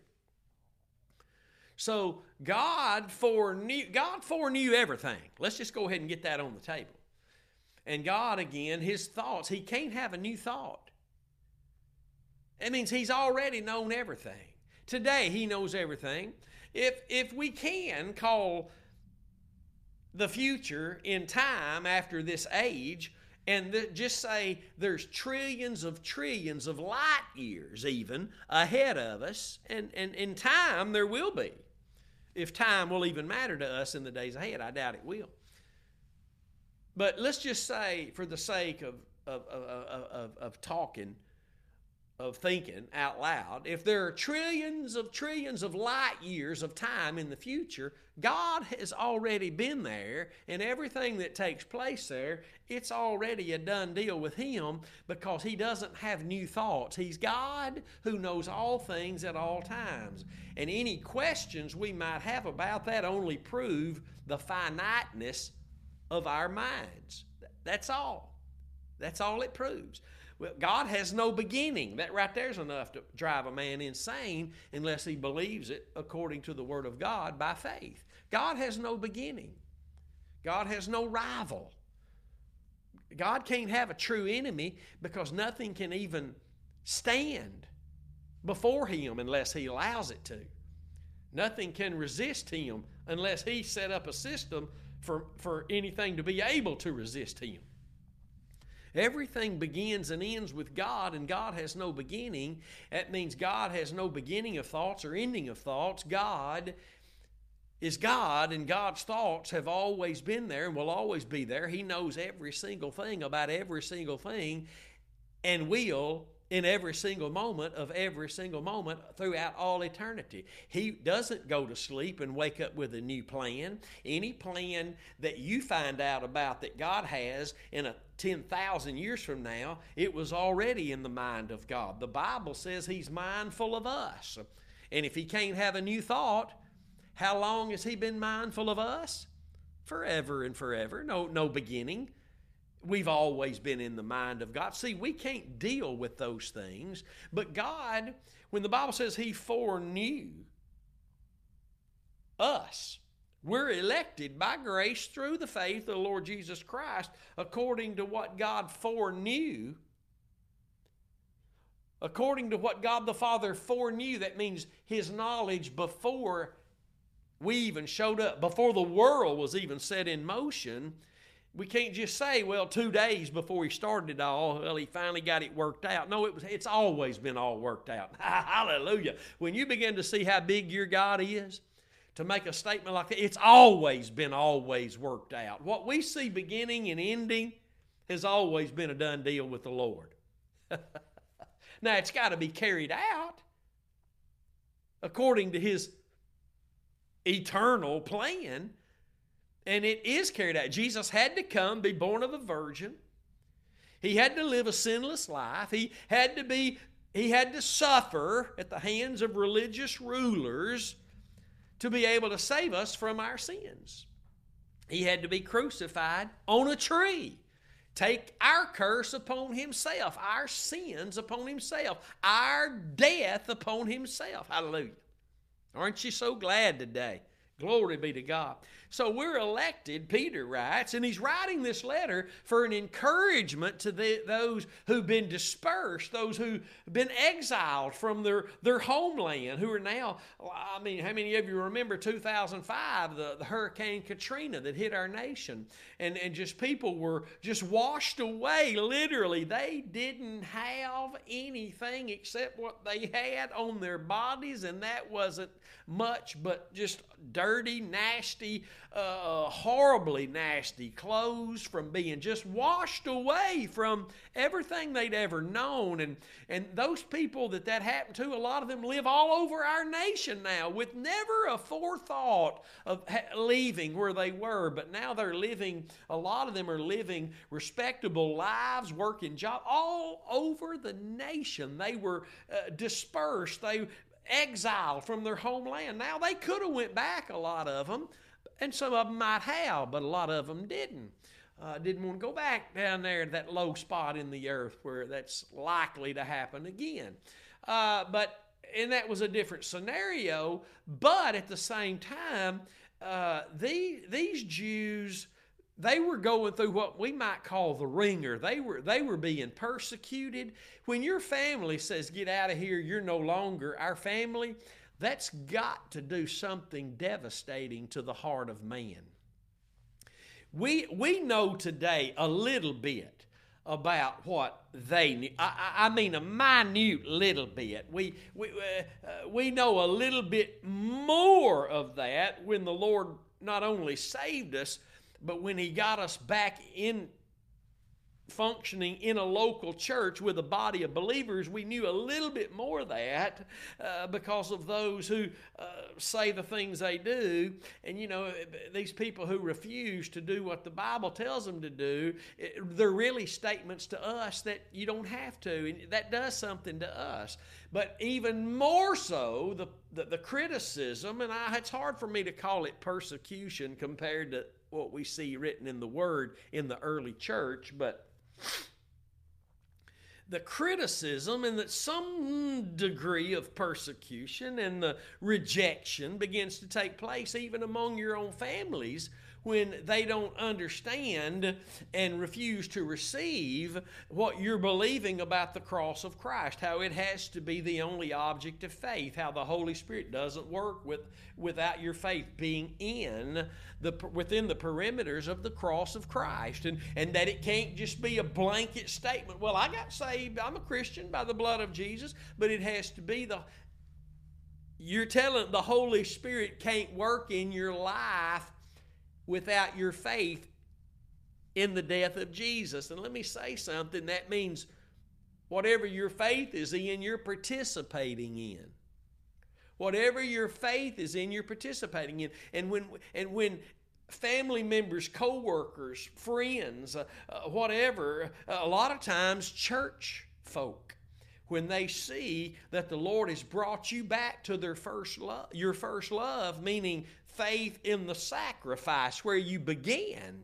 So God foreknew, God foreknew everything. Let's just go ahead and get that on the table. And God, again, his thoughts, he can't have a new thought. That means he's already known everything. Today, he knows everything. If, if we can call the future in time after this age, and th- just say there's trillions of trillions of light years even ahead of us, and, and in time there will be. If time will even matter to us in the days ahead, I doubt it will. But let's just say, for the sake of, of, of, of, talking, of thinking out loud, if there are trillions of trillions of light years of time in the future, God has already been there, and everything that takes place there, it's already a done deal with Him because He doesn't have new thoughts. He's God who knows all things at all times. And any questions we might have about that only prove the finiteness of our minds. That's all. That's all it proves. Well, God has no beginning. That right there is enough to drive a man insane unless he believes it according to the Word of God by faith. God has no beginning. God has no rival. God can't have a true enemy because nothing can even stand before Him unless He allows it to. Nothing can resist Him unless He set up a system for, for anything to be able to resist Him. Everything begins and ends with God, and God has no beginning. That means God has no beginning of thoughts or ending of thoughts. God is God, and God's thoughts have always been there and will always be there. He knows every single thing about every single thing and will in every single moment of every single moment throughout all eternity. He doesn't go to sleep and wake up with a new plan. Any plan that you find out about that God has in a 10,000 years from now, it was already in the mind of God. The Bible says He's mindful of us. And if He can't have a new thought, how long has He been mindful of us? Forever and forever. No, no beginning. We've always been in the mind of God. See, we can't deal with those things, but God, when the Bible says He foreknew us, we're elected by grace through the faith of the Lord Jesus Christ according to what God foreknew. According to what God the Father foreknew, that means His knowledge before we even showed up, before the world was even set in motion. We can't just say, well, two days before he started it all, well, he finally got it worked out. No, it was, it's always been all worked out. <laughs> Hallelujah. When you begin to see how big your God is, to make a statement like that. It's always been always worked out. What we see beginning and ending has always been a done deal with the Lord. <laughs> now, it's got to be carried out according to His eternal plan, and it is carried out. Jesus had to come, be born of a virgin. He had to live a sinless life. He had to be he had to suffer at the hands of religious rulers to be able to save us from our sins. He had to be crucified on a tree. Take our curse upon himself, our sins upon himself, our death upon himself. Hallelujah. Aren't you so glad today? Glory be to God. So we're elected, Peter writes, and he's writing this letter for an encouragement to the, those who've been dispersed, those who've been exiled from their, their homeland, who are now, I mean, how many of you remember 2005, the, the Hurricane Katrina that hit our nation? And, and just people were just washed away, literally. They didn't have anything except what they had on their bodies, and that wasn't much but just dirty, nasty, uh, horribly nasty clothes, from being just washed away from everything they'd ever known. And, and those people that that happened to, a lot of them live all over our nation now with never a forethought of leaving where they were. But now they're living, a lot of them are living respectable lives, working jobs all over the nation. They were uh, dispersed. They exiled from their homeland. Now they could have went back, a lot of them, and some of them might have, but a lot of them didn't. Uh, didn't want to go back down there to that low spot in the earth where that's likely to happen again. Uh, but and that was a different scenario. But at the same time, uh, the, these Jews they were going through what we might call the wringer. They were they were being persecuted. When your family says, "Get out of here, you're no longer our family," that's got to do something devastating to the heart of man. We we know today a little bit about what they knew. I, I mean, a minute little bit. We we uh, we know a little bit more of that when the Lord not only saved us but when he got us back in functioning in a local church with a body of believers, we knew a little bit more of that uh, because of those who uh, say the things they do. And, you know, these people who refuse to do what the Bible tells them to do, they're really statements to us that you don't have to. And that does something to us. But even more so, the, the, the criticism, and I, it's hard for me to call it persecution compared to what we see written in the Word in the early church, but the criticism and that some degree of persecution and the rejection begins to take place even among your own families when they don't understand and refuse to receive what you're believing about the cross of Christ, how it has to be the only object of faith, how the Holy Spirit doesn't work with, without your faith being in the, within the perimeters of the cross of Christ, and, and that it can't just be a blanket statement. Well, I got saved, I'm a Christian by the blood of Jesus, but it has to be the you're telling the Holy Spirit can't work in your life without your faith in the death of Jesus. And let me say something that means whatever your faith is in, you're participating in. Whatever your faith is in, you're participating in. And when and when family members, co-workers, friends, uh, uh, whatever, uh, a lot of times church folk when they see that the Lord has brought you back to their first love, your first love, meaning faith in the sacrifice where you began,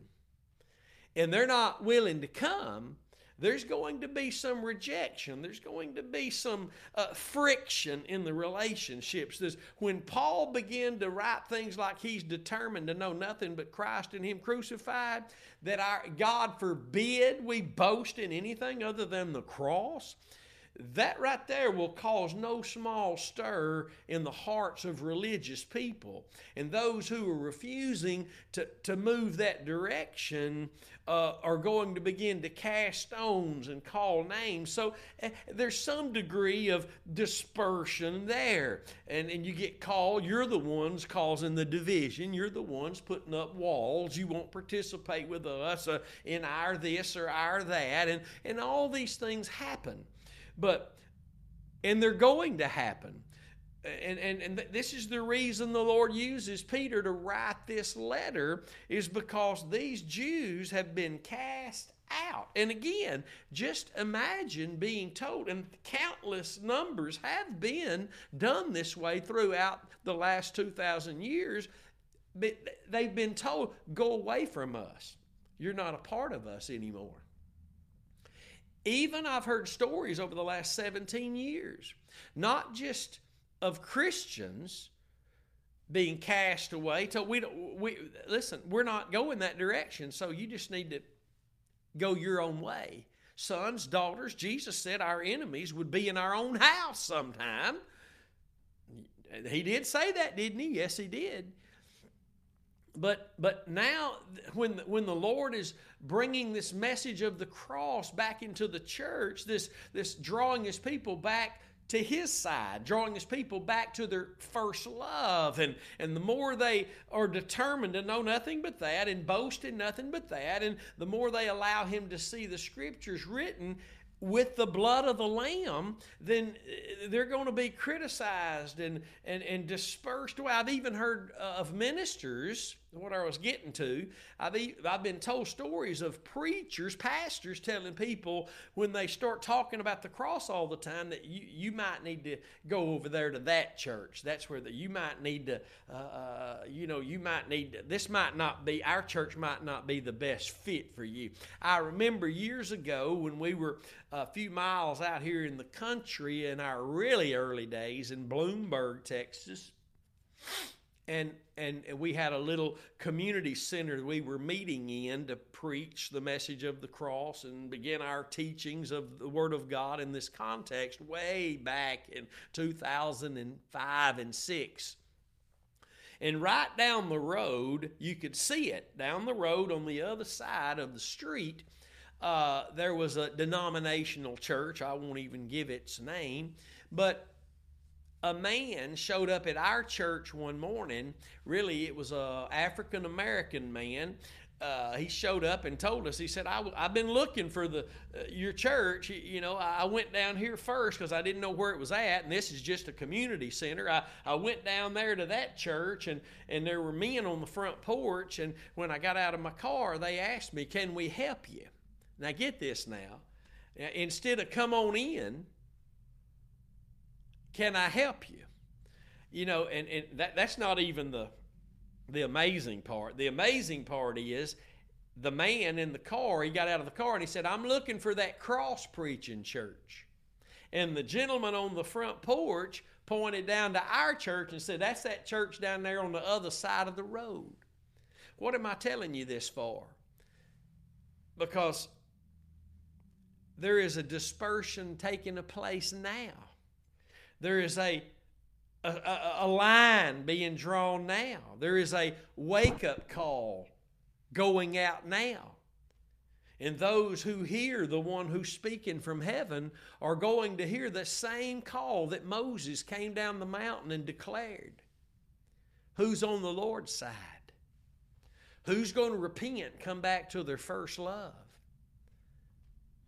and they're not willing to come, there's going to be some rejection. There's going to be some uh, friction in the relationships. When Paul began to write things like he's determined to know nothing but Christ and Him crucified, that our God forbid we boast in anything other than the cross that right there will cause no small stir in the hearts of religious people. And those who are refusing to, to move that direction uh, are going to begin to cast stones and call names. So uh, there's some degree of dispersion there. And, and you get called, you're the ones causing the division, you're the ones putting up walls. You won't participate with us uh, in our this or our that. And, and all these things happen. But, and they're going to happen. And, and, and this is the reason the Lord uses Peter to write this letter, is because these Jews have been cast out. And again, just imagine being told, and countless numbers have been done this way throughout the last 2,000 years. But they've been told, go away from us. You're not a part of us anymore. Even I've heard stories over the last 17 years, not just of Christians being cast away. So we don't, we listen, we're not going that direction. So you just need to go your own way. Sons, daughters, Jesus said our enemies would be in our own house sometime. He did say that, didn't he? Yes, he did. But but now when when the Lord is bringing this message of the cross back into the church, this this drawing his people back to his side, drawing his people back to their first love. And, and the more they are determined to know nothing but that and boast in nothing but that, and the more they allow him to see the scriptures written with the blood of the lamb, then uh, they're going to be criticized and, and, and dispersed. Well, I've even heard uh, of ministers what I was getting to. I've, I've been told stories of preachers, pastors telling people when they start talking about the cross all the time that you, you might need to go over there to that church. That's where the, you might need to, uh, uh, you know, you might need to, this might not be, our church might not be the best fit for you. I remember years ago when we were a few miles out here in the country in our really early days in Bloomburg, Texas and, and we had a little community center we were meeting in to preach the message of the cross and begin our teachings of the Word of God in this context way back in 2005 and 6. And right down the road, you could see it down the road on the other side of the street. Uh, there was a denominational church. I won't even give its name, but a man showed up at our church one morning. Really, it was a African American man. Uh, he showed up and told us. He said, I, have been looking for the uh, your church. You know, I went down here first because I didn't know where it was at, and this is just a community center. I, I went down there to that church, and and there were men on the front porch. And when I got out of my car, they asked me, "Can we help you?" Now get this now. Instead of come on in, can I help you? You know, and, and that, that's not even the, the amazing part. The amazing part is the man in the car, he got out of the car and he said, I'm looking for that cross preaching church. And the gentleman on the front porch pointed down to our church and said, That's that church down there on the other side of the road. What am I telling you this for? Because there is a dispersion taking place now. There is a, a, a line being drawn now. There is a wake up call going out now. And those who hear the one who's speaking from heaven are going to hear the same call that Moses came down the mountain and declared. Who's on the Lord's side? Who's going to repent, come back to their first love?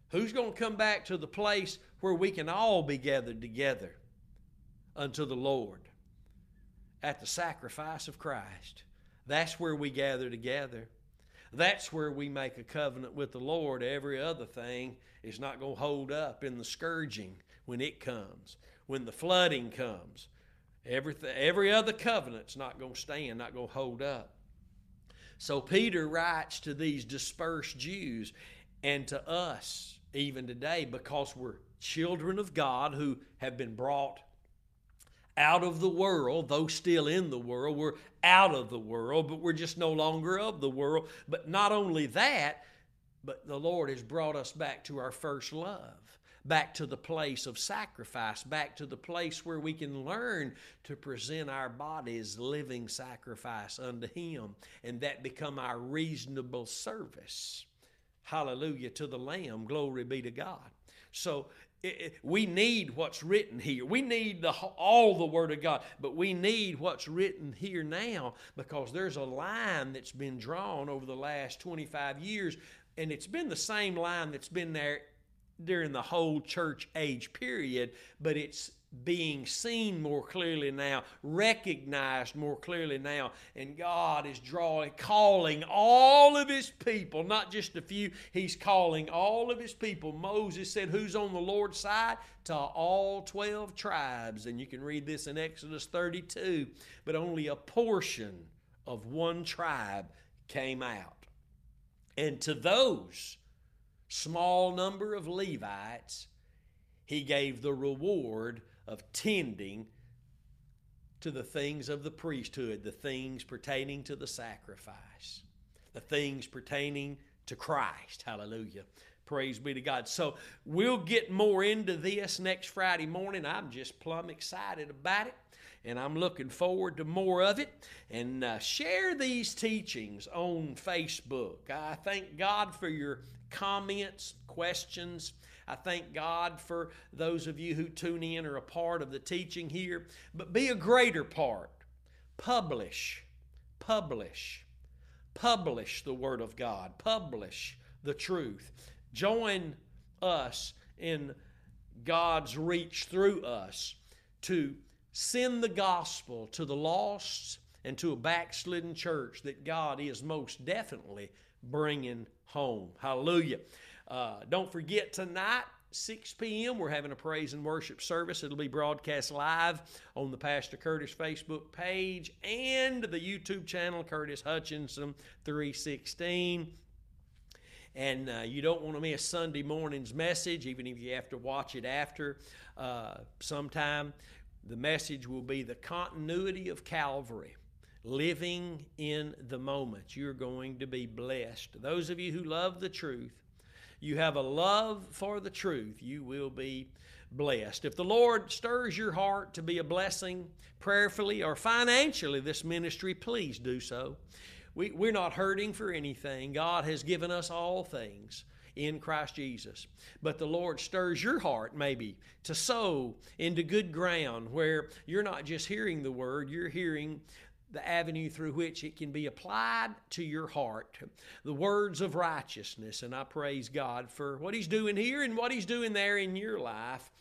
Who's going to come back to the place where we can all be gathered together? Unto the Lord at the sacrifice of Christ. That's where we gather together. That's where we make a covenant with the Lord. Every other thing is not going to hold up in the scourging when it comes, when the flooding comes. Everything, every other covenant's not going to stand, not going to hold up. So Peter writes to these dispersed Jews and to us even today because we're children of God who have been brought out of the world, though still in the world. We're out of the world, but we're just no longer of the world. But not only that, but the Lord has brought us back to our first love, back to the place of sacrifice, back to the place where we can learn to present our bodies living sacrifice unto Him, and that become our reasonable service. Hallelujah to the Lamb. Glory be to God. So we need what's written here. We need the, all the Word of God, but we need what's written here now because there's a line that's been drawn over the last 25 years, and it's been the same line that's been there during the whole church age period, but it's being seen more clearly now, recognized more clearly now, and God is drawing, calling all of His people, not just a few, He's calling all of His people. Moses said, Who's on the Lord's side? To all 12 tribes. And you can read this in Exodus 32, but only a portion of one tribe came out. And to those small number of Levites, He gave the reward of tending to the things of the priesthood, the things pertaining to the sacrifice, the things pertaining to Christ. Hallelujah. Praise be to God. So we'll get more into this next Friday morning. I'm just plumb excited about it, and I'm looking forward to more of it. And uh, share these teachings on Facebook. I thank God for your comments, questions. I thank God for those of you who tune in or a part of the teaching here. But be a greater part. Publish, publish, publish the Word of God, publish the truth. Join us in God's reach through us to send the gospel to the lost and to a backslidden church that God is most definitely bringing home. Hallelujah. Uh, don't forget tonight, 6 p.m., we're having a praise and worship service. It'll be broadcast live on the Pastor Curtis Facebook page and the YouTube channel, Curtis Hutchinson 316. And uh, you don't want to miss Sunday morning's message, even if you have to watch it after uh, sometime. The message will be the continuity of Calvary living in the moment. You're going to be blessed. Those of you who love the truth, you have a love for the truth, you will be blessed. If the Lord stirs your heart to be a blessing prayerfully or financially this ministry, please do so. We, we're not hurting for anything. God has given us all things in Christ Jesus. But the Lord stirs your heart, maybe, to sow into good ground where you're not just hearing the word, you're hearing the avenue through which it can be applied to your heart. The words of righteousness. And I praise God for what He's doing here and what He's doing there in your life.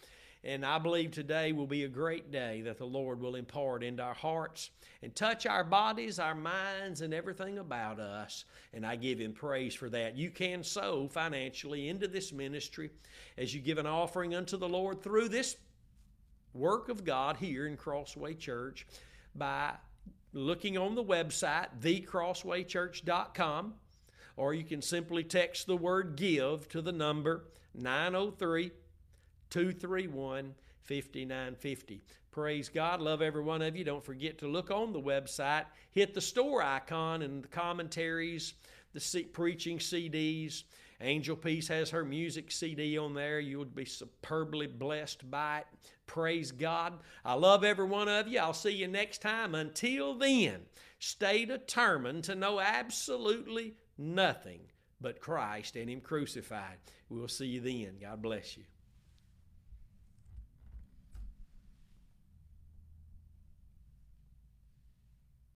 And I believe today will be a great day that the Lord will impart into our hearts and touch our bodies, our minds, and everything about us. And I give Him praise for that. You can sow financially into this ministry as you give an offering unto the Lord through this work of God here in Crossway Church by looking on the website, thecrosswaychurch.com, or you can simply text the word give to the number 903 231 5950. Praise God. Love every one of you. Don't forget to look on the website, hit the store icon and the commentaries, the preaching CDs. Angel Peace has her music CD on there. You would be superbly blessed by it. Praise God. I love every one of you. I'll see you next time. Until then, stay determined to know absolutely nothing but Christ and Him crucified. We'll see you then. God bless you.